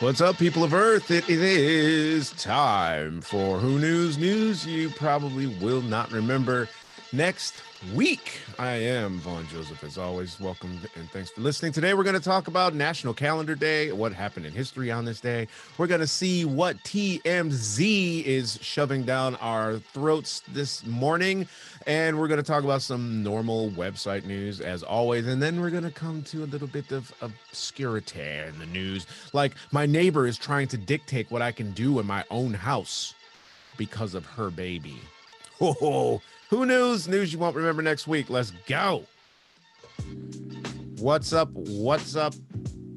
What's up, people of Earth? It, it is time for Who KNews News you probably will not remember next week. I am Vaughn Joseph, as always. Welcome and thanks for listening. Today, we're going to talk about National Calendar Day, what happened in history on this day. We're going to see what TMZ is shoving down our throats this morning. And we're going to talk about some normal website news, as always. And then we're going to come to a little bit of obscurity in the news. Like, my neighbor is trying to dictate what I can do in my own house because of her baby. Oh, who knows? News you won't remember next week. Let's go. What's up? What's up?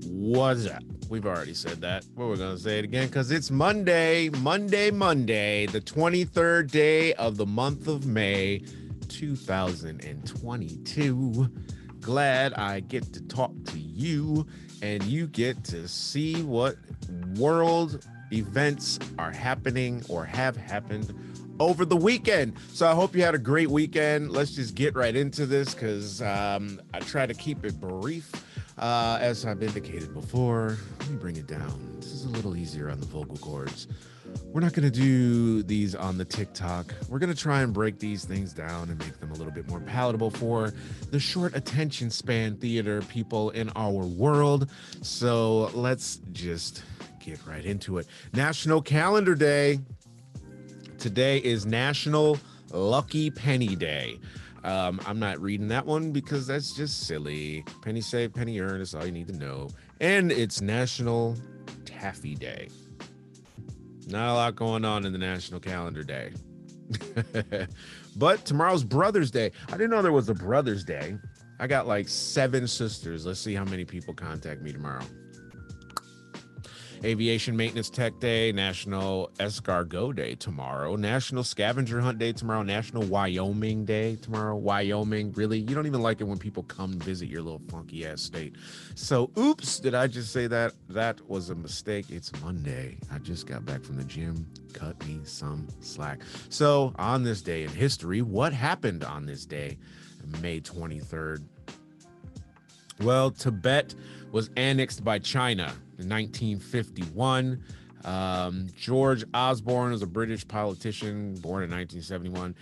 What's up? We've already said that, but we're going to say it again because it's Monday, Monday, Monday, the 23rd day of the month of May, 2022. Glad I get to talk to you and you get to see what world events are happening or have happened over the weekend. So I hope you had a great weekend. Let's just get right into this because um, I try to keep it brief. Uh, as I've indicated before, let me bring it down. This is a little easier on the vocal cords. We're not going to do these on the TikTok. We're going to try and break these things down and make them a little bit more palatable for the short attention span theater people in our world. So let's just get right into it. National Calendar Day. Today is National Lucky Penny Day. Um, I'm not reading that one because that's just silly. Penny saved, penny earned is all you need to know. And it's National Taffy Day. Not a lot going on in the National Calendar Day. but tomorrow's Brother's Day. I didn't know there was a Brother's Day. I got like seven sisters. Let's see how many people contact me tomorrow. Aviation Maintenance Tech Day, National Escargot Day tomorrow, National Scavenger Hunt Day tomorrow, National Wyoming Day tomorrow. Wyoming, really? You don't even like it when people come visit your little funky ass state. So, oops, did I just say that? That was a mistake. It's Monday. I just got back from the gym. Cut me some slack. So, on this day in history, what happened on this day, May 23rd? Well, Tibet was annexed by China in 1951. Um, George Osborne is a British politician born in 1971.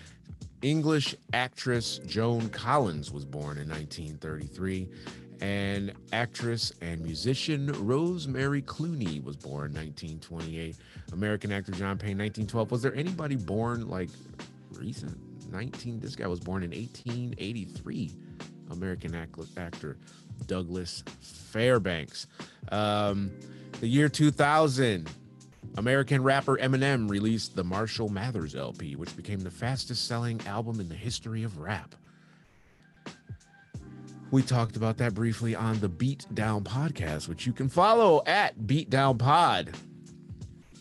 English actress Joan Collins was born in 1933. And actress and musician Rosemary Clooney was born in 1928. American actor John Payne 1912. Was there anybody born like recent? 19. This guy was born in 1883. American actor Douglas Fairbanks. Um, the year 2000, American rapper Eminem released the Marshall Mathers LP, which became the fastest selling album in the history of rap. We talked about that briefly on the Beat Down podcast, which you can follow at Beat Down Pod.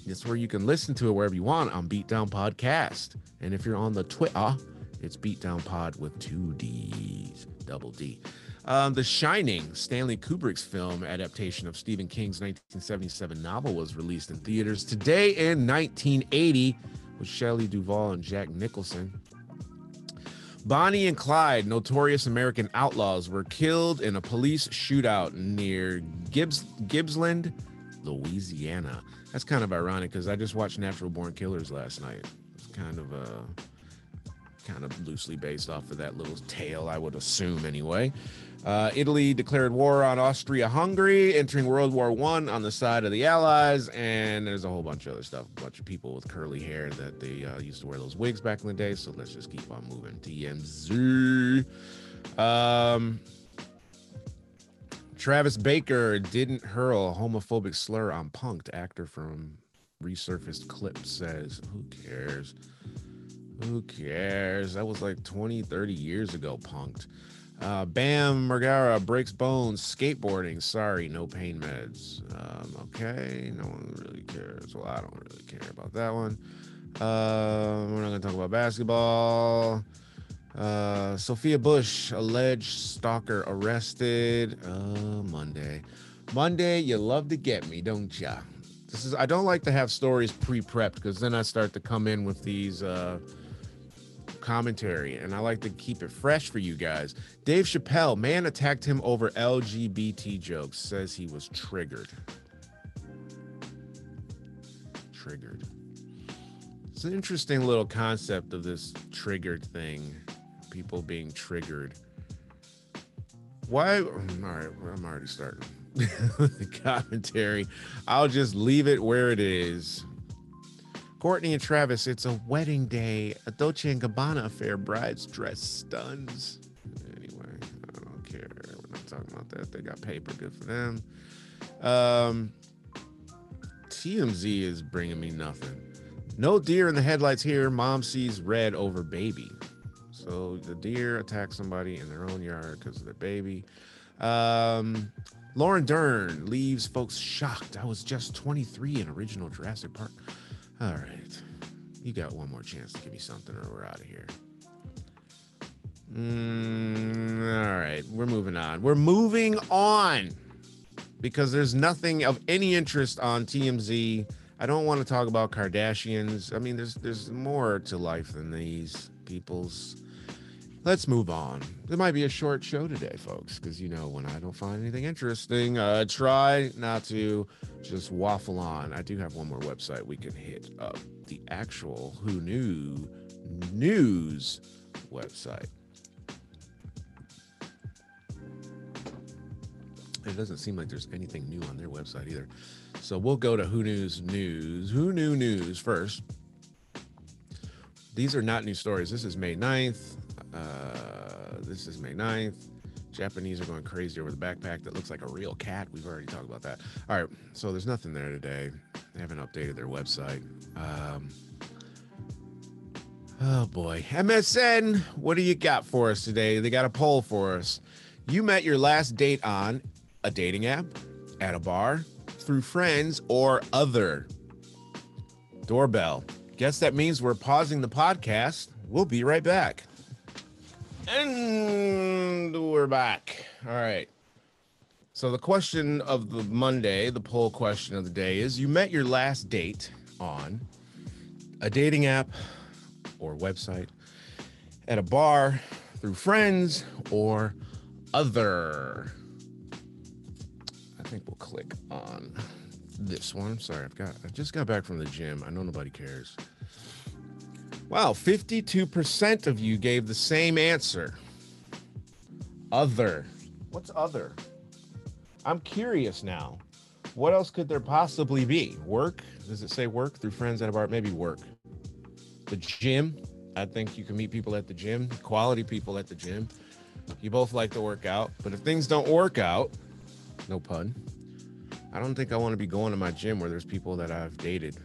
It's where you can listen to it wherever you want on Beat Down Podcast. And if you're on the Twitter, it's Beat Down Pod with two D's, double D. Um, the Shining, Stanley Kubrick's film adaptation of Stephen King's 1977 novel, was released in theaters today in 1980 with Shelley Duvall and Jack Nicholson. Bonnie and Clyde, notorious American outlaws, were killed in a police shootout near Gibbs Gibsland, Louisiana. That's kind of ironic because I just watched Natural Born Killers last night. It's kind of uh kind of loosely based off of that little tale, I would assume anyway. Uh, Italy declared war on Austria-Hungary, entering World War One on the side of the Allies, and there's a whole bunch of other stuff. A bunch of people with curly hair that they uh, used to wear those wigs back in the day. So let's just keep on moving. TMZ. Um, Travis Barker didn't hurl a homophobic slur on Punk'd. Actor from resurfaced clip says, "Who cares? Who cares? That was like 20, 30 years ago. Punk'd." Uh, Bam Margera breaks bones skateboarding. Sorry, no pain meds. Um, okay, no one really cares. Well, I don't really care about that one. Uh, we're not going to talk about basketball. Uh, Sophia Bush, alleged stalker arrested. Uh, Monday. Monday, you love to get me, don't ya? This is I don't like to have stories pre-prepped because then I start to come in with these uh commentary, and I like to keep it fresh for you guys. Dave Chappelle, man attacked him over LGBT jokes, says he was triggered. triggered. It's an interesting little concept of this triggered thing, people being triggered. Why? All right, I'm already starting the commentary. I'll just leave it where it is. Courtney and Travis, it's a wedding day, a Dolce and Gabbana affair. Brides dress stuns. Anyway, I don't care. We're not talking about that. They got paper. Good for them. Um, TMZ is bringing me nothing. No deer in the headlights here. Mom sees red over baby. So the deer attack somebody in their own yard because of their baby. Um, Lauren Dern leaves folks shocked. I was just 23 in original Jurassic Park. All right. You got one more chance to give me something or we're out of here. Mm, all right. We're moving on. We're moving on because there's nothing of any interest on TMZ. I don't want to talk about Kardashians. I mean, there's there's more to life than these people's. Let's move on. It might be a short show today, folks, because you know when I don't find anything interesting, uh, try not to just waffle on. I do have one more website we can hit up the actual Who Knew News website. It doesn't seem like there's anything new on their website either. So we'll go to Who News News. Who Knew News first. These are not new stories. This is May 9th. Uh, this is May 9th. Japanese are going crazy over the backpack that looks like a real cat. We've already talked about that. All right. So there's nothing there today. They haven't updated their website. Um, oh boy. MSN, what do you got for us today? They got a poll for us. You met your last date on a dating app, at a bar, through friends, or other. Doorbell. Guess that means we're pausing the podcast. We'll be right back. And we're back. All right. So the question of the Monday, the poll question of the day is you met your last date on a dating app or website, at a bar, through friends, or other. I think we'll click on this one. Sorry, I've got I just got back from the gym. I know nobody cares. Wow, 52% of you gave the same answer. Other. What's other? I'm curious now. What else could there possibly be? Work? Does it say work through friends at a bar? Maybe work. The gym. I think you can meet people at the gym, quality people at the gym. You both like to work out, but if things don't work out, no pun, I don't think I want to be going to my gym where there's people that I've dated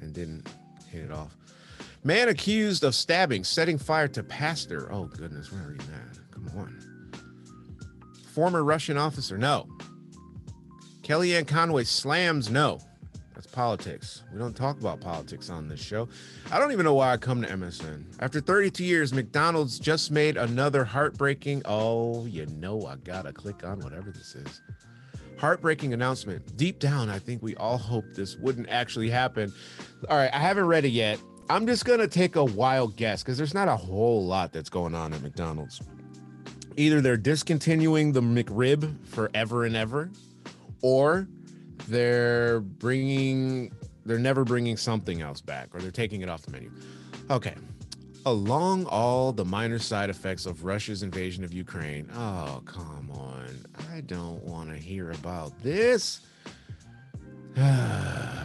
and didn't hit it off. Man accused of stabbing, setting fire to pastor. Oh goodness, where are you at? Come on. Former Russian officer. No. Kellyanne Conway slams. No. That's politics. We don't talk about politics on this show. I don't even know why I come to MSN. After 32 years, McDonald's just made another heartbreaking. Oh, you know, I gotta click on whatever this is. Heartbreaking announcement. Deep down, I think we all hoped this wouldn't actually happen. All right, I haven't read it yet. I'm just gonna take a wild guess because there's not a whole lot that's going on at McDonald's. Either they're discontinuing the McRib forever and ever, or they're bringing they're never bringing something else back or they're taking it off the menu. Okay. Along all the minor side effects of Russia's invasion of Ukraine. Oh, come on. I don't want to hear about this.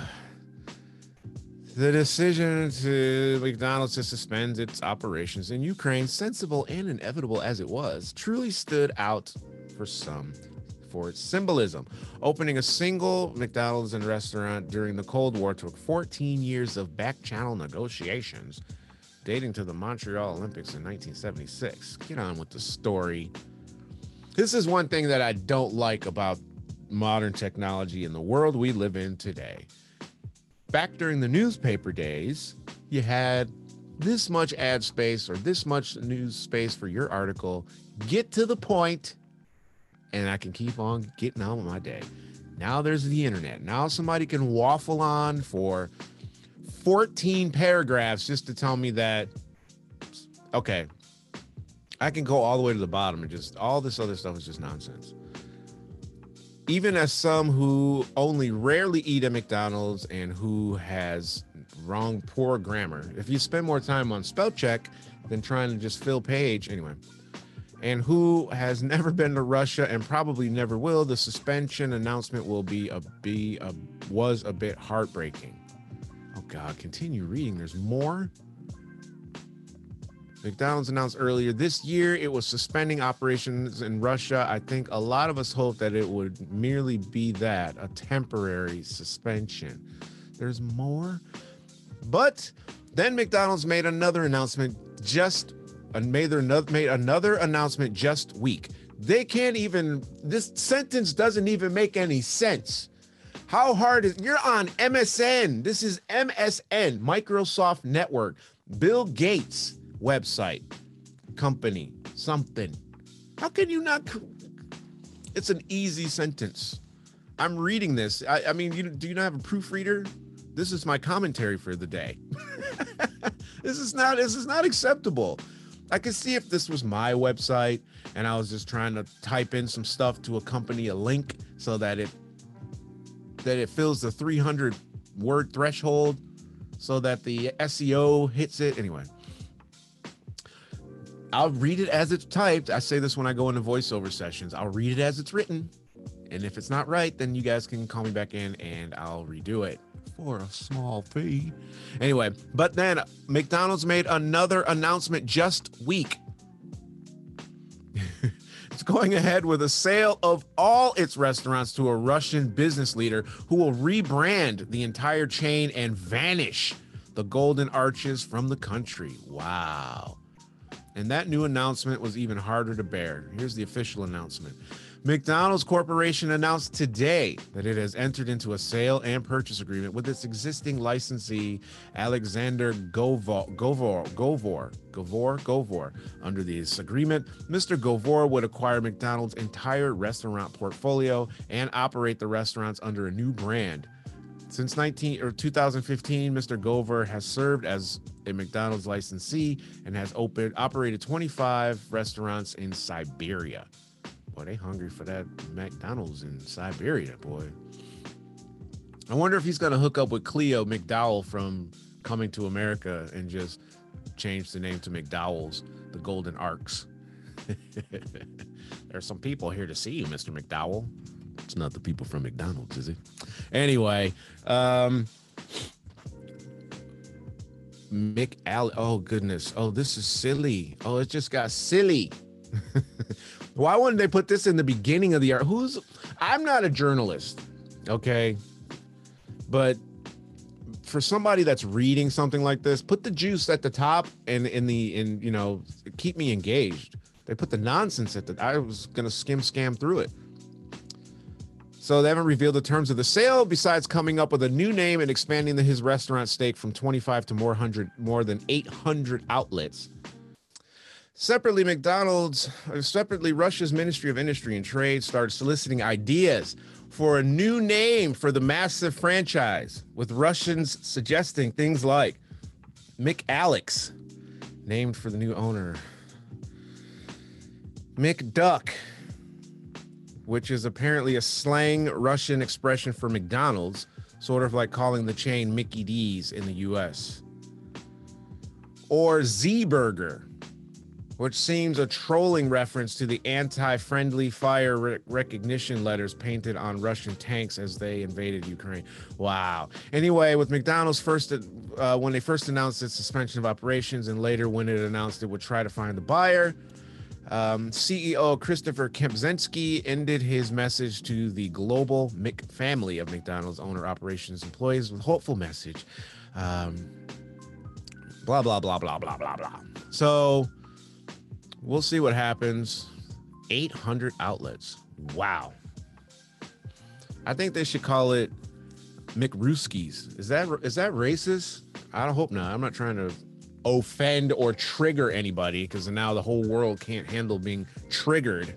the decision to McDonald's to suspend its operations in Ukraine, sensible and inevitable as it was, truly stood out for some for its symbolism. Opening a single McDonald's and restaurant during the Cold War took 14 years of back channel negotiations, dating to the Montreal Olympics in 1976. Get on with the story. This is one thing that I don't like about modern technology in the world we live in today. Back during the newspaper days, you had this much ad space or this much news space for your article. Get to the point and I can keep on getting on with my day. Now there's the internet. Now somebody can waffle on for 14 paragraphs just to tell me that, okay, I can go all the way to the bottom and just all this other stuff is just nonsense. Even as some who only rarely eat at McDonald's and who has wrong, poor grammar. If you spend more time on spell check than trying to just fill page, anyway. And who has never been to Russia and probably never will, the suspension announcement will be a be a was a bit heartbreaking. Oh God, continue reading. There's more. McDonald's announced earlier this year it was suspending operations in Russia. I think a lot of us hoped that it would merely be that a temporary suspension. There's more. But then McDonald's made another announcement just and made their made another announcement just week. They can't even this sentence doesn't even make any sense. How hard is you're on MSN? This is MSN, Microsoft Network. Bill Gates website, company, something. How can you not? It's an easy sentence. I'm reading this. I, I mean, you, do you not have a proofreader? This is my commentary for the day. this is not. This is not acceptable. I could see if this was my website and I was just trying to type in some stuff to accompany a link so that it that it fills the 300 word threshold so that the SEO hits it anyway. I'll read it as it's typed. I say this when I go into voiceover sessions. I'll read it as it's written. And if it's not right, then you guys can call me back in and I'll redo it for a small fee. Anyway, but then McDonald's made another announcement just week. it's going ahead with a sale of all its restaurants to a Russian business leader who will rebrand the entire chain and vanish the golden arches from the country. Wow. And that new announcement was even harder to bear. Here's the official announcement. McDonald's Corporation announced today that it has entered into a sale and purchase agreement with its existing licensee, Alexander Govor, Govor, Govor, Govor, Govor. Under this agreement, Mr. Govor would acquire McDonald's entire restaurant portfolio and operate the restaurants under a new brand. Since 19 or 2015, Mr. Govor has served as a McDonald's licensee and has opened operated 25 restaurants in Siberia. Boy, they hungry for that McDonald's in Siberia, boy. I wonder if he's gonna hook up with Cleo McDowell from Coming to America and just change the name to McDowell's, the Golden Arcs. There's some people here to see you, Mr. McDowell. It's not the people from McDonald's, is it? Anyway, um, Mick Alley. Oh goodness. Oh, this is silly. Oh, it just got silly. Why wouldn't they put this in the beginning of the art? Who's? I'm not a journalist, okay, but for somebody that's reading something like this, put the juice at the top and in the in you know keep me engaged. They put the nonsense at the. I was gonna skim scam through it. So they haven't revealed the terms of the sale, besides coming up with a new name and expanding the, his restaurant stake from 25 to more hundred, more than 800 outlets. Separately, McDonald's, uh, separately, Russia's Ministry of Industry and Trade started soliciting ideas for a new name for the massive franchise, with Russians suggesting things like McAlex, named for the new owner, McDuck, which is apparently a slang Russian expression for McDonald's, sort of like calling the chain Mickey D's in the US. Or Z Burger, which seems a trolling reference to the anti friendly fire re- recognition letters painted on Russian tanks as they invaded Ukraine. Wow. Anyway, with McDonald's first, uh, when they first announced its suspension of operations and later when it announced it would try to find the buyer, um, CEO Christopher Kempczynski ended his message to the global Mc family of McDonald's owner operations employees with hopeful message. Um, blah blah blah blah blah blah blah. So we'll see what happens. 800 outlets. Wow. I think they should call it McRooskies. Is that is that racist? I don't hope not. I'm not trying to offend or trigger anybody because now the whole world can't handle being triggered.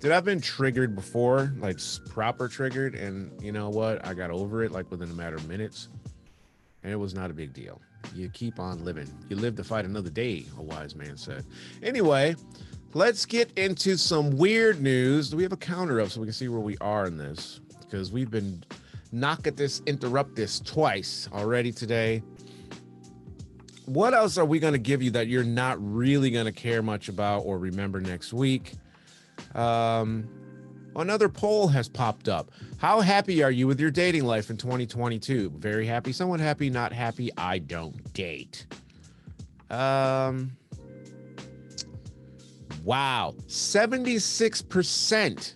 Dude, I've been triggered before, like proper triggered, and you know what? I got over it like within a matter of minutes, and it was not a big deal. You keep on living. You live to fight another day, a wise man said. Anyway, let's get into some weird news. Do we have a counter up so we can see where we are in this? Because we've been knock at this, interrupt this twice already today. What else are we going to give you that you're not really going to care much about or remember next week? Um, another poll has popped up. How happy are you with your dating life in 2022? Very happy, somewhat happy, not happy. I don't date. Um, wow, 76%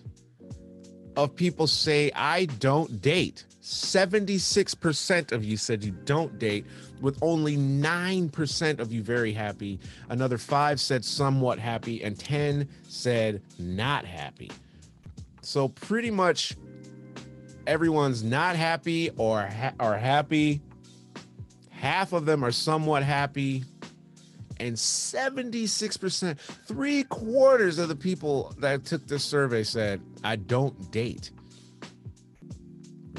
of people say I don't date. 76% of you said you don't date, with only 9% of you very happy. Another 5 said somewhat happy, and 10 said not happy. So, pretty much everyone's not happy or ha- are happy. Half of them are somewhat happy. And 76%, three quarters of the people that took this survey said, I don't date.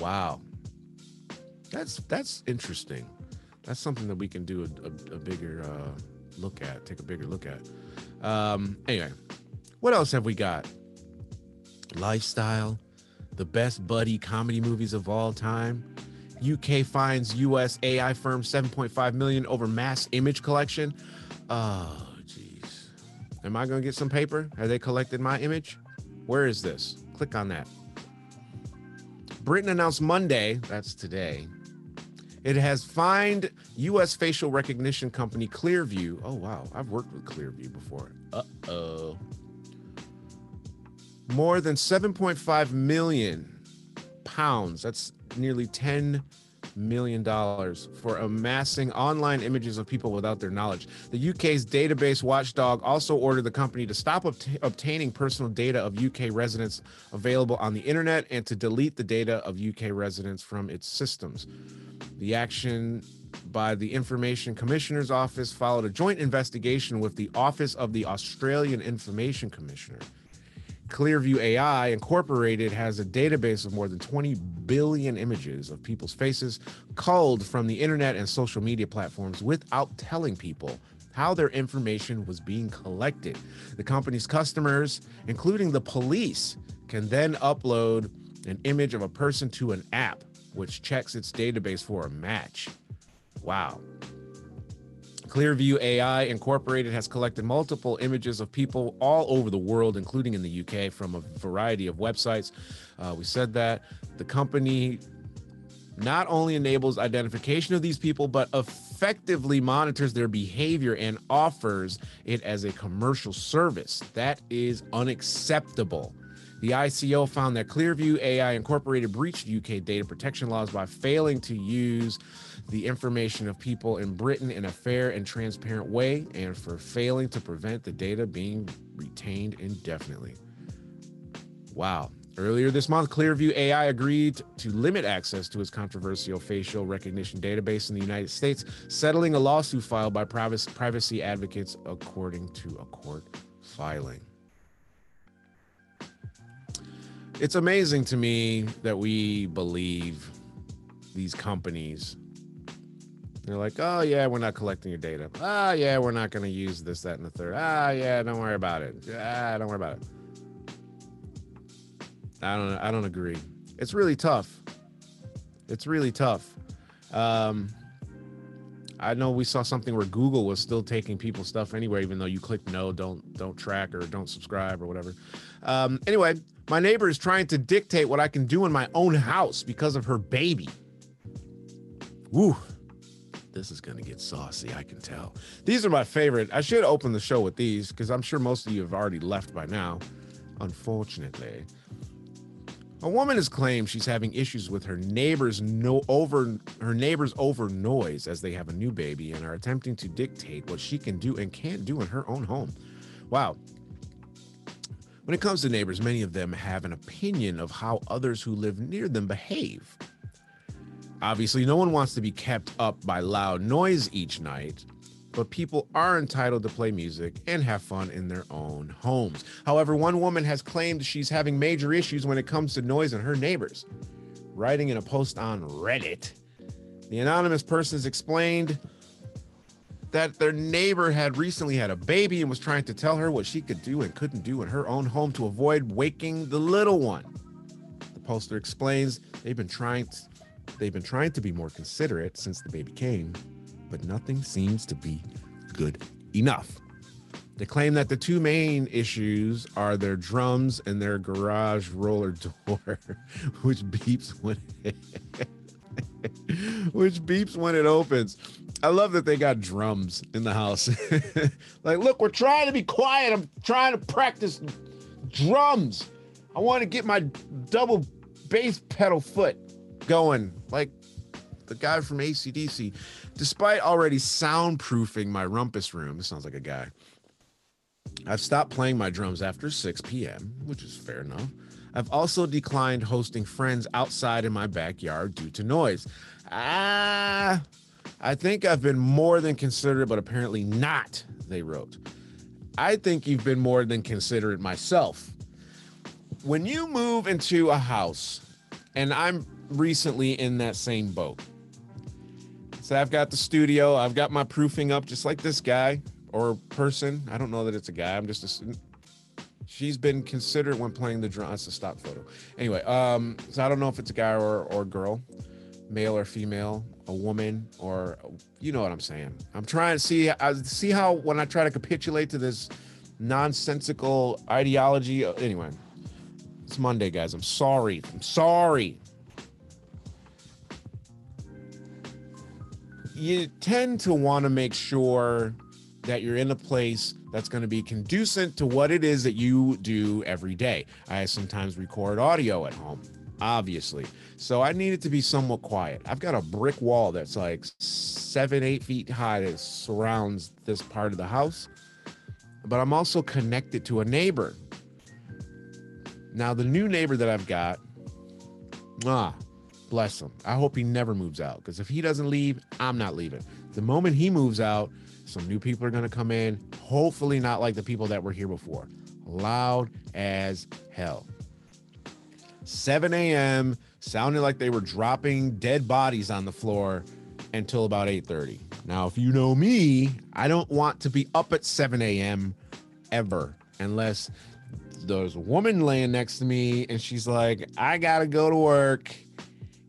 Wow. That's that's interesting. That's something that we can do a, a, a bigger uh, look at, take a bigger look at. Um, anyway, what else have we got? Lifestyle, the best buddy comedy movies of all time. UK finds US AI firm 7.5 million over mass image collection. Oh, jeez. Am I going to get some paper? Have they collected my image? Where is this? Click on that. Britain announced Monday, that's today, it has fined US facial recognition company Clearview. Oh, wow. I've worked with Clearview before. Uh oh. More than 7.5 million pounds. That's nearly 10 million dollars for amassing online images of people without their knowledge. The UK's database watchdog also ordered the company to stop obt- obtaining personal data of UK residents available on the internet and to delete the data of UK residents from its systems. The action by the Information Commissioner's Office followed a joint investigation with the Office of the Australian Information Commissioner. Clearview AI Incorporated has a database of more than 20 billion images of people's faces culled from the internet and social media platforms without telling people how their information was being collected. The company's customers, including the police, can then upload an image of a person to an app, which checks its database for a match. Wow. Clearview AI Incorporated has collected multiple images of people all over the world, including in the UK, from a variety of websites. Uh, we said that the company not only enables identification of these people, but effectively monitors their behavior and offers it as a commercial service. That is unacceptable. The ICO found that Clearview AI Incorporated breached UK data protection laws by failing to use the information of people in Britain in a fair and transparent way and for failing to prevent the data being retained indefinitely. Wow. Earlier this month, Clearview AI agreed to limit access to its controversial facial recognition database in the United States, settling a lawsuit filed by privacy advocates, according to a court filing. It's amazing to me that we believe these companies. They're like, oh, yeah, we're not collecting your data. Ah, oh, yeah, we're not going to use this, that, and the third. Ah, yeah, don't worry about it. Ah, don't worry about it. I don't I don't agree. It's really tough. It's really tough. Um, I know we saw something where Google was still taking people's stuff anyway, even though you click no, don't don't track or don't subscribe or whatever. Um, anyway, my neighbor is trying to dictate what I can do in my own house because of her baby. Woo. This is going to get saucy, I can tell. These are my favorite. I should open the show with these because I'm sure most of you have already left by now, unfortunately. A woman has claimed she's having issues with her neighbors no over her neighbors over noise as they have a new baby and are attempting to dictate what she can do and can't do in her own home. Wow. When it comes to neighbors, many of them have an opinion of how others who live near them behave. Obviously, no one wants to be kept up by loud noise each night, but people are entitled to play music and have fun in their own homes. However, one woman has claimed she's having major issues when it comes to noise in her neighbors. Writing in a post on Reddit, the anonymous person has explained that their neighbor had recently had a baby and was trying to tell her what she could do and couldn't do in her own home to avoid waking the little one. The poster explains they've been trying to, they've been trying to be more considerate since the baby came, but nothing seems to be good enough. They claim that the two main issues are their drums and their garage roller door, which beeps when it, which beeps when it opens. I love that they got drums in the house. like, look, we're trying to be quiet. I'm trying to practice drums. I want to get my double bass pedal foot going, like the guy from ACDC. Despite already soundproofing my rumpus room, this sounds like a guy. I've stopped playing my drums after 6 p.m., which is fair enough. I've also declined hosting friends outside in my backyard due to noise. Ah, I think I've been more than considerate, but apparently not, they wrote. I think you've been more than considerate myself. When you move into a house, and I'm recently in that same boat. So I've got the studio, I've got my proofing up just like this guy or person. I don't know that it's a guy. I'm just a, she's been considered when playing the drum. That's a photo. Anyway, um, so I don't know if it's a guy or or girl, male or female, a woman or you know what I'm saying. I'm trying to see I see how when I try to capitulate to this nonsensical ideology. Uh, anyway, it's Monday, guys. I'm sorry. I'm sorry. You tend to want to make sure that you're in a place that's going to be conducive to what it is that you do every day. I sometimes record audio at home, obviously. So I need it to be somewhat quiet. I've got a brick wall that's like seven, eight feet high that surrounds this part of the house, but I'm also connected to a neighbor. Now, the new neighbor that I've got, ah, bless him. I hope he never moves out because if he doesn't leave, I'm not leaving. The moment he moves out, some new people are going to come in. Hopefully, not like the people that were here before. Loud as hell. 7 a.m. sounded like they were dropping dead bodies on the floor until about 8:30. Now, if you know me, I don't want to be up at 7 a.m. ever unless there's a woman laying next to me and she's like, I gotta go to work.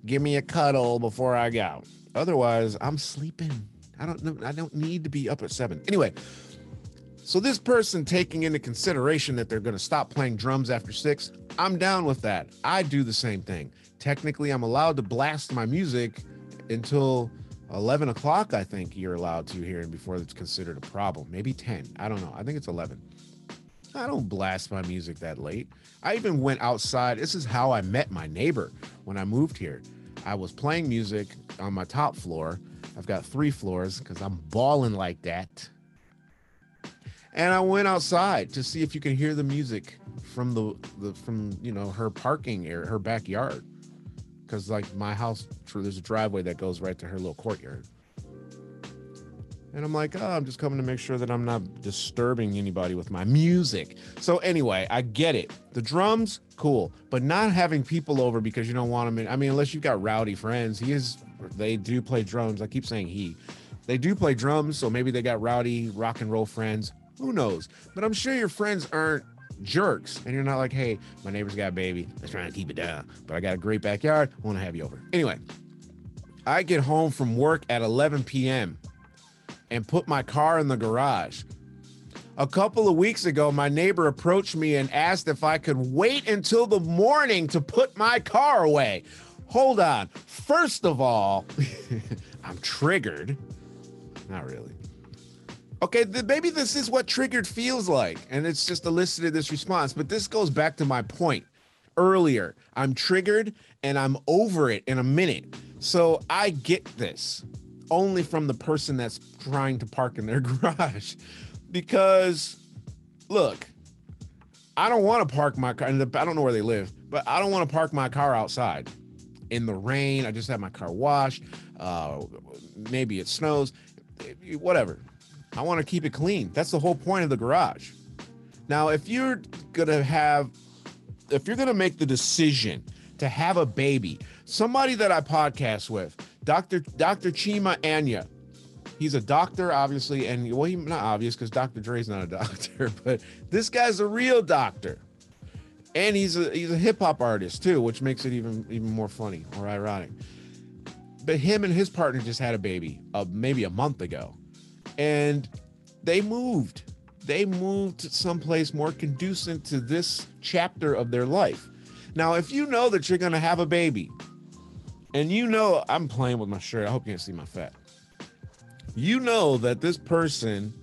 Give me a cuddle before I go. Otherwise, I'm sleeping. I don't. I don't need to be up at seven. Anyway, so this person taking into consideration that they're going to stop playing drums after six, I'm down with that. I do the same thing. Technically, I'm allowed to blast my music until 11 o'clock. I think you're allowed to here, and before it's considered a problem. Maybe 10. I don't know. I think it's 11. I don't blast my music that late. I even went outside. This is how I met my neighbor when I moved here. I was playing music on my top floor I've got three floors because I'm balling like that. And I went outside to see if you can hear the music from the, the from you know her parking area, her backyard. Because like my house, there's a driveway that goes right to her little courtyard. And I'm like, oh, I'm just coming to make sure that I'm not disturbing anybody with my music. So anyway, I get it. The drums, cool, but not having people over because you don't want them in. I mean, unless you've got rowdy friends, he is they do play drums. I keep saying he. They do play drums, so maybe they got rowdy rock and roll friends. Who knows? But I'm sure your friends aren't jerks, and you're not like, hey, my neighbor's got a baby. Let's try and keep it down. But I got a great backyard. I want to have you over. Anyway, I get home from work at 11 p.m. and put my car in the garage. A couple of weeks ago, my neighbor approached me and asked if I could wait until the morning to put my car away hold on. First of all, I'm triggered. Not really. Okay, maybe this is what triggered feels like, and it's just elicited this response. But this goes back to my point earlier. I'm triggered and I'm over it in a minute. So I get this only from the person that's trying to park in their garage. Because look, I don't want to park my car. I don't know where they live, but I don't want to park my car outside in the rain. I just had my car washed. Uh, maybe it snows, whatever. I want to keep it clean. That's the whole point of the garage. Now, if you're gonna have, if you're gonna make the decision to have a baby, somebody that I podcast with, Dr. Dr. Chima Anya, he's a doctor, obviously, and well, he not obvious because Dr. Dre's not a doctor, but this guy's a real doctor and he's a he's a hip hop artist too, which makes it even even more funny or ironic. But him and his partner just had a baby, uh, maybe a month ago, and they moved. They moved to someplace more conducive to this chapter of their life. Now, if you know that you're gonna have a baby, and you know I'm playing with my shirt, I hope you can see my fat. You know that this person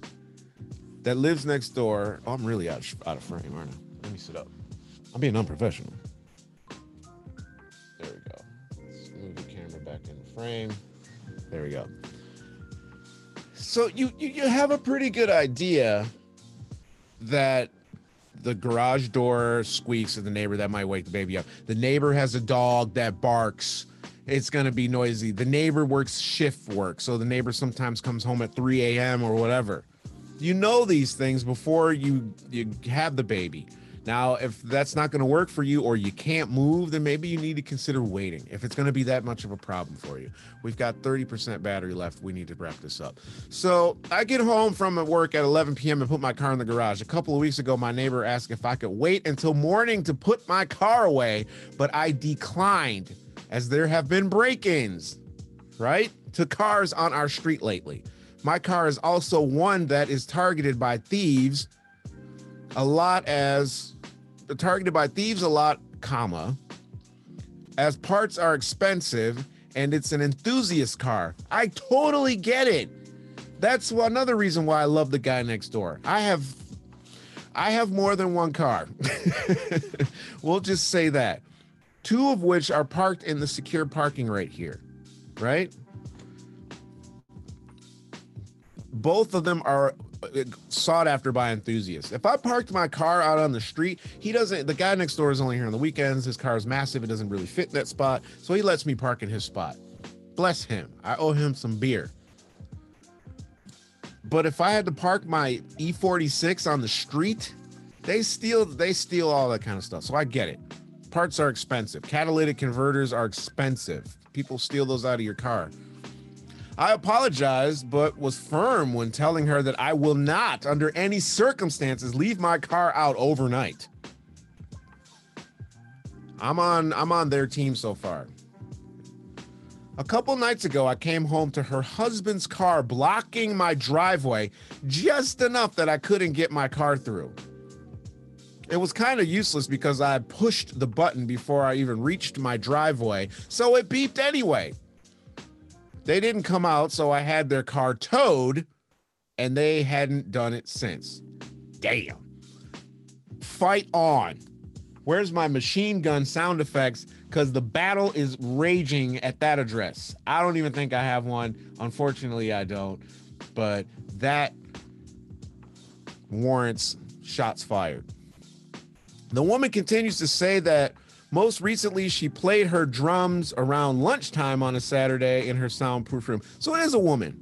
that lives next door. Oh, I'm really out of, out of frame, aren't I? Let me sit up. I'm being unprofessional. There we go. Let's move the camera back in frame. There we go. So you, you you have a pretty good idea that the garage door squeaks at the neighbor that might wake the baby up. The neighbor has a dog that barks. It's gonna be noisy. The neighbor works shift work, so the neighbor sometimes comes home at 3 a.m. or whatever. You know these things before you you have the baby. Now, if that's not going to work for you or you can't move, then maybe you need to consider waiting. If it's going to be that much of a problem for you, we've got 30% battery left. We need to wrap this up. So I get home from work at 11 p.m. and put my car in the garage. A couple of weeks ago, my neighbor asked if I could wait until morning to put my car away, but I declined as there have been break ins, right, to cars on our street lately. My car is also one that is targeted by thieves a lot as targeted by thieves a lot, comma, as parts are expensive and it's an enthusiast car. I totally get it. That's another reason why I love the guy next door. I have I have more than one car. we'll just say that. Two of which are parked in the secure parking right here. Right? Both of them are sought after by enthusiasts. If I parked my car out on the street, he doesn't. The guy next door is only here on the weekends. His car is massive. It doesn't really fit in that spot, so he lets me park in his spot. Bless him. I owe him some beer. But if I had to park my E46 on the street, they steal they steal all that kind of stuff. So I get it. Parts are expensive. Catalytic converters are expensive. People steal those out of your car. I apologized, but was firm when telling her that I will not, under any circumstances, leave my car out overnight. I'm on I'm on their team so far. A couple nights ago, I came home to her husband's car blocking my driveway just enough that I couldn't get my car through. It was kind of useless because I pushed the button before I even reached my driveway, so it beeped anyway. They didn't come out, so I had their car towed, and they hadn't done it since. Damn. Fight on. Where's my machine gun sound effects? Because the battle is raging at that address. I don't even think I have one. Unfortunately, I don't. But that warrants shots fired. The woman continues to say that most recently, she played her drums around lunchtime on a Saturday in her soundproof room. So it is a woman.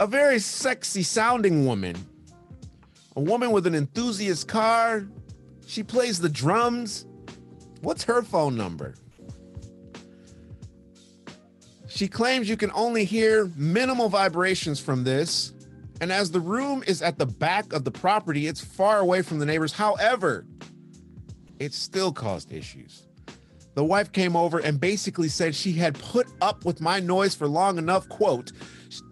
A very sexy sounding woman. A woman with an enthusiast car. She plays the drums. What's her phone number? She claims you can only hear minimal vibrations from this. And as the room is at the back of the property, it's far away from the neighbors. However, it still caused issues. The wife came over and basically said she had put up with my noise for long enough, quote,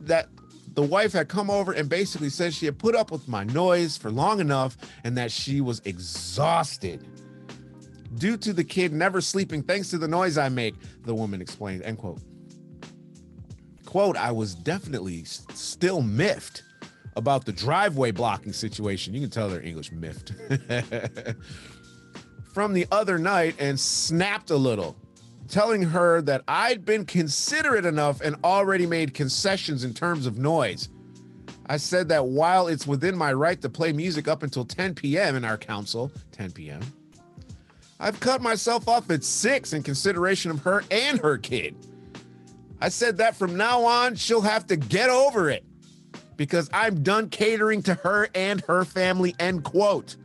that the wife had come over and basically said she had put up with my noise for long enough and that she was exhausted due to the kid never sleeping thanks to the noise I make, the woman explained, end quote. Quote, I was definitely still miffed about the driveway blocking situation. You can tell they're English miffed. from the other night and snapped a little, telling her that I'd been considerate enough and already made concessions in terms of noise. I said that while it's within my right to play music up until 10 p.m. in our council, 10 p.m., I've cut myself off at 6 in consideration of her and her kid. I said that from now on, she'll have to get over it because I'm done catering to her and her family, end quote.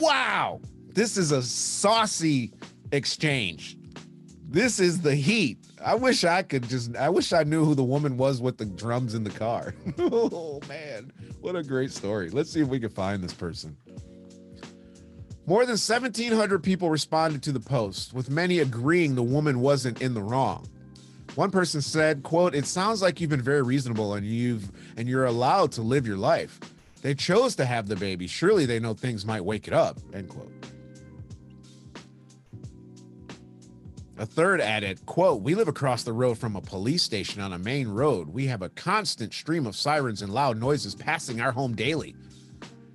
Wow this is a saucy exchange. This is the heat. I wish I could just, I wish I knew who the woman was with the drums in the car. oh man, what a great story. Let's see if we can find this person. More than 1,700 people responded to the post, with many agreeing the woman wasn't in the wrong. One person said, quote, it sounds like you've been very reasonable and you've and you're allowed to live your life. They chose to have the baby. Surely they know things might wake it up, end quote. A third added, quote, We live across the road from a police station on a main road. We have a constant stream of sirens and loud noises passing our home daily.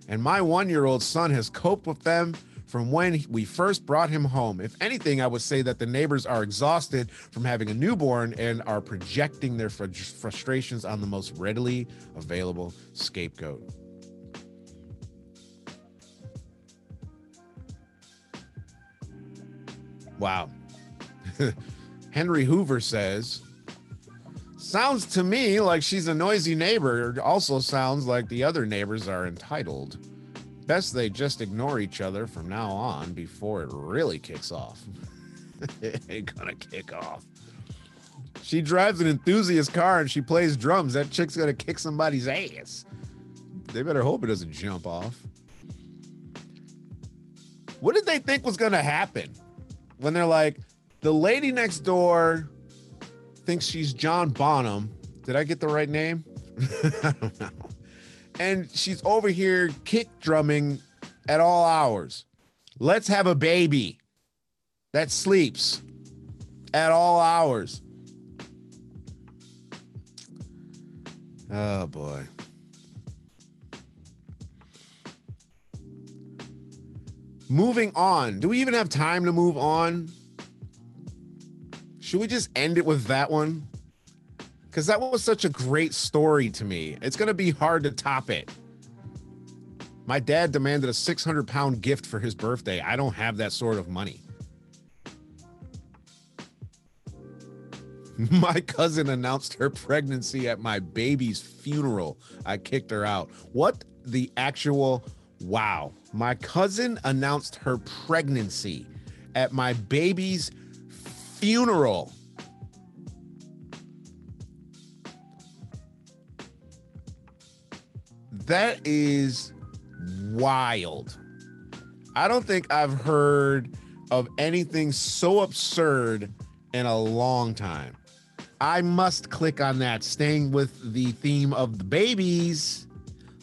And my one year old son has coped with them from when we first brought him home. If anything, I would say that the neighbors are exhausted from having a newborn and are projecting their fr- frustrations on the most readily available scapegoat. Wow. Henry Hoover says, Sounds to me like she's a noisy neighbor. Also sounds like the other neighbors are entitled. Best they just ignore each other from now on before it really kicks off. it ain't gonna kick off. She drives an enthusiast car and she plays drums. That chick's gonna kick somebody's ass. They better hope it doesn't jump off. What did they think was gonna happen when they're like, the lady next door thinks she's John Bonham. Did I get the right name? I don't know. And she's over here kick drumming at all hours. Let's have a baby that sleeps at all hours. Oh boy. Moving on. Do we even have time to move on? Should we just end it with that one? Because that was such a great story to me. It's going to be hard to top it. My dad demanded a 600 pound gift for his birthday. I don't have that sort of money. My cousin announced her pregnancy at my baby's funeral. I kicked her out. What the actual wow. My cousin announced her pregnancy at my baby's funeral. That is wild. I don't think I've heard of anything so absurd in a long time. I must click on that. Staying with the theme of the babies,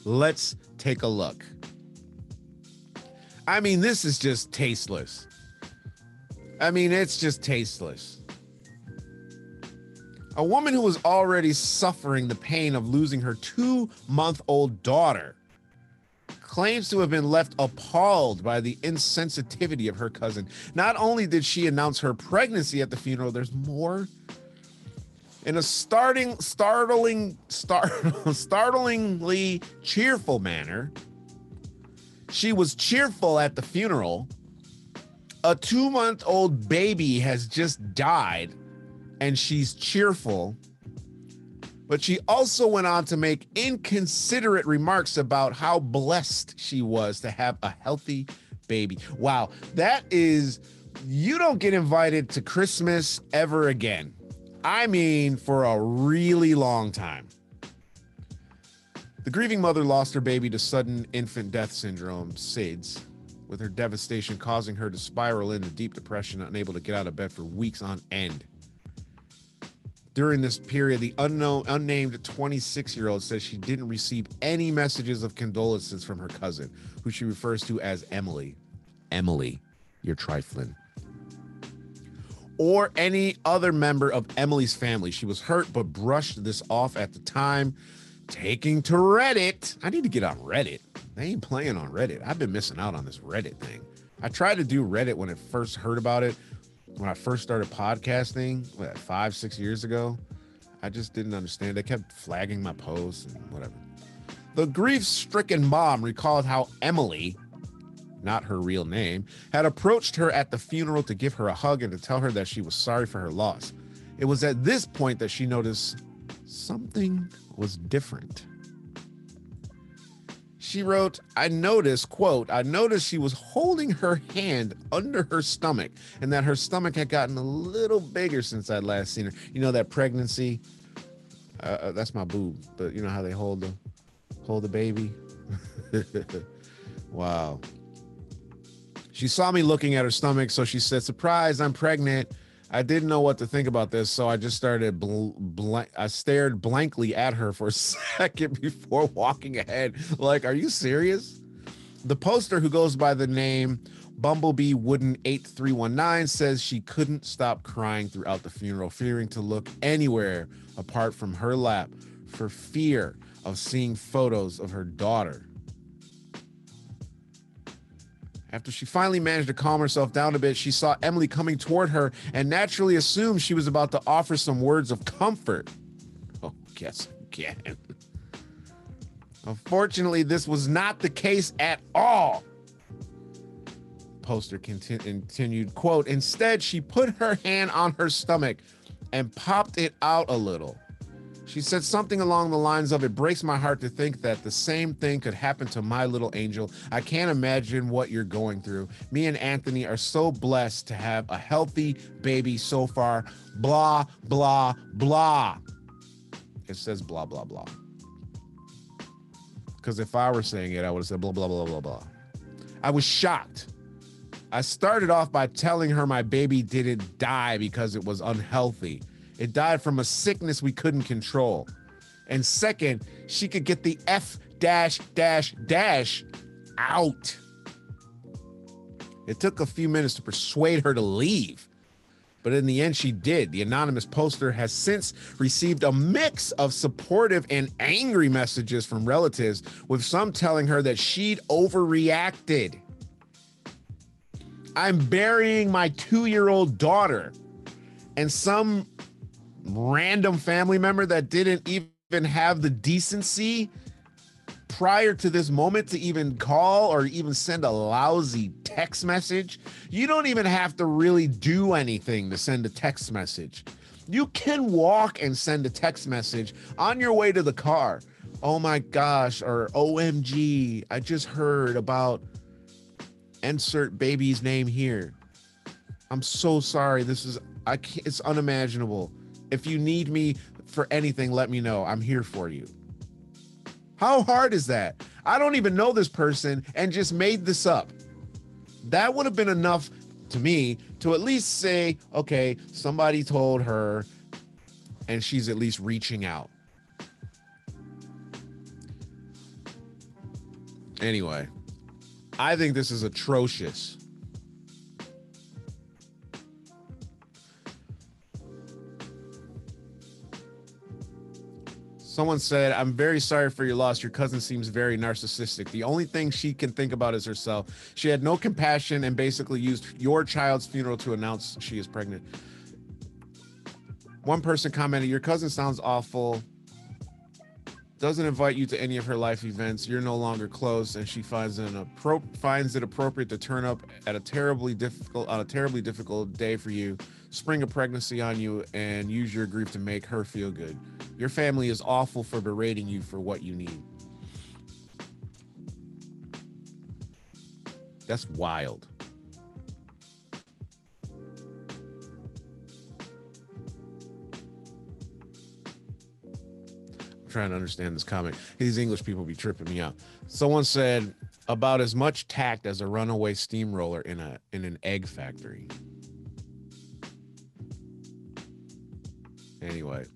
let's take a look. I mean, this is just tasteless. I mean, it's just tasteless. A woman who was already suffering the pain of losing her two month old daughter claims to have been left appalled by the insensitivity of her cousin. Not only did she announce her pregnancy at the funeral, there's more. In a starting, startling, star, startlingly cheerful manner, she was cheerful at the funeral a two month old baby has just died and she's cheerful. But she also went on to make inconsiderate remarks about how blessed she was to have a healthy baby. Wow, that is, you don't get invited to Christmas ever again. I mean, for a really long time. The grieving mother lost her baby to sudden infant death syndrome, SIDS, with her devastation causing her to spiral into deep depression, unable to get out of bed for weeks on end. During this period, the unknown, unnamed 26 year old says she didn't receive any messages of condolences from her cousin, who she refers to as Emily. Emily, you're trifling. Or any other member of Emily's family. She was hurt but brushed this off at the time, taking to Reddit. I need to get on Reddit. They ain't playing on Reddit. I've been missing out on this Reddit thing. I tried to do Reddit when I first heard about it, when I first started podcasting, what, five, six years ago. I just didn't understand. They kept flagging my posts and whatever. The grief stricken mom recalled how Emily, not her real name, had approached her at the funeral to give her a hug and to tell her that she was sorry for her loss. It was at this point that she noticed something was different she wrote, I noticed, quote, I noticed she was holding her hand under her stomach and that her stomach had gotten a little bigger since I'd last seen her. You know, that pregnancy, uh, uh that's my boob, but you know how they hold the, hold the baby. wow. She saw me looking at her stomach, so she said, "Surprise, I'm pregnant." I didn't know what to think about this, so I just started bl-. I stared blankly at her for a second before walking ahead. Like, are you serious? The poster, who goes by the name Bumblebee Wooden 8319, says she couldn't stop crying throughout the funeral, fearing to look anywhere apart from her lap for fear of seeing photos of her daughter. After she finally managed to calm herself down a bit, she saw Emily coming toward her and naturally assumed she was about to offer some words of comfort. Oh, guess again. Unfortunately, this was not the case at all. Poster continued, quote, instead, she put her hand on her stomach and popped it out a little. She said something along the lines of, It breaks my heart to think that the same thing could happen to my little angel. I can't imagine what you're going through. Me and Anthony are so blessed to have a healthy baby so far. Blah, blah, blah. It says blah, blah, blah. Because if I were saying it, I would have said blah, blah, blah, blah, blah. I was shocked. I started off by telling her my baby didn't die because it was unhealthy. It died from a sickness we couldn't control. And second, she could get the F dash dash dash out. It took a few minutes to persuade her to leave, but in the end, she did. The anonymous poster has since received a mix of supportive and angry messages from relatives, with some telling her that she'd overreacted. I'm burying my two year old daughter. And some random family member that didn't even have the decency prior to this moment to even call or even send a lousy text message. You don't even have to really do anything to send a text message. You can walk and send a text message on your way to the car. Oh my gosh, or OMG, I just heard about insert baby's name here. I'm so sorry. This is I can't, it's unimaginable. If you need me for anything, let me know. I'm here for you. How hard is that? I don't even know this person and just made this up. That would have been enough to me to at least say, okay, somebody told her and she's at least reaching out. Anyway, I think this is atrocious. Someone said, I'm very sorry for your loss. Your cousin seems very narcissistic. The only thing she can think about is herself. She had no compassion and basically used your child's funeral to announce she is pregnant. One person commented, Your cousin sounds awful. Doesn't invite you to any of her life events. You're no longer close, and she finds it, appro- finds it appropriate to turn up at a terribly difficult on a terribly difficult day for you spring a pregnancy on you and use your grief to make her feel good. Your family is awful for berating you for what you need. That's wild. I'm trying to understand this comment. These English people be tripping me out. Someone said about as much tact as a runaway steamroller in a in an egg factory. Anyway,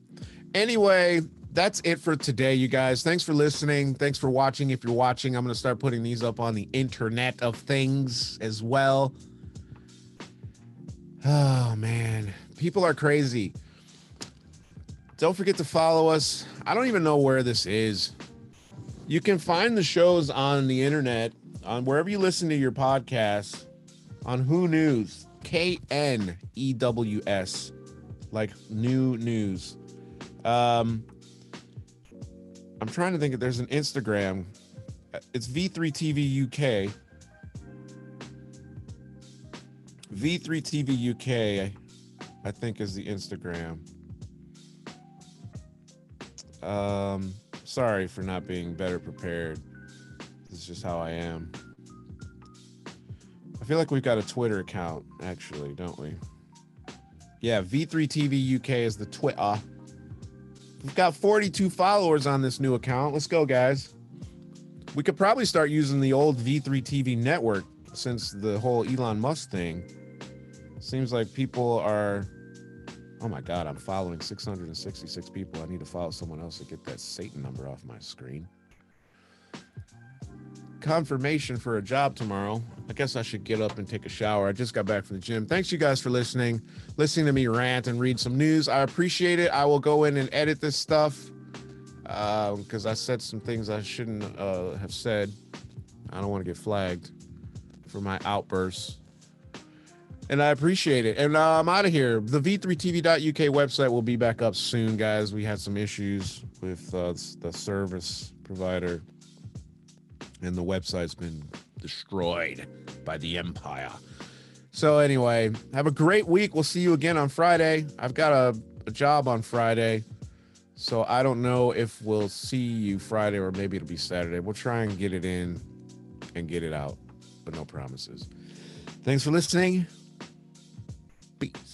anyway, that's it for today, you guys. Thanks for listening. Thanks for watching. If you're watching, I'm going to start putting these up on the internet of things as well. Oh, man. People are crazy. Don't forget to follow us. I don't even know where this is. You can find the shows on the internet, on wherever you listen to your podcasts, on Who KNews, K N E W S like new news. Um, I'm trying to think if there's an Instagram. It's V3TV UK. V3TV UK, I think, is the Instagram. Um, sorry for not being better prepared. This is just how I am. I feel like we've got a Twitter account, actually, don't we? Yeah, V3 TV UK is the Twitter. Uh, we've got 42 followers on this new account. Let's go, guys. We could probably start using the old V3 TV network since the whole Elon Musk thing, seems like people are. Oh my God, I'm following 666 people. I need to follow someone else to get that Satan number off my screen. Confirmation for a job tomorrow. I guess I should get up and take a shower. I just got back from the gym. Thanks, you guys, for listening, listening to me rant and read some news. I appreciate it. I will go in and edit this stuff because uh, I said some things I shouldn't uh, have said. I don't want to get flagged for my outbursts. And I appreciate it. And uh, I'm out of here. The v3tv.uk website will be back up soon, guys. We had some issues with uh, the service provider, and the website's been destroyed by the empire. So, anyway, have a great week. We'll see you again on Friday. I've got a, a job on Friday. So I don't know if we'll see you Friday or maybe it'll be Saturday. We'll try and get it in and get it out, but no promises. Thanks for listening. Peace.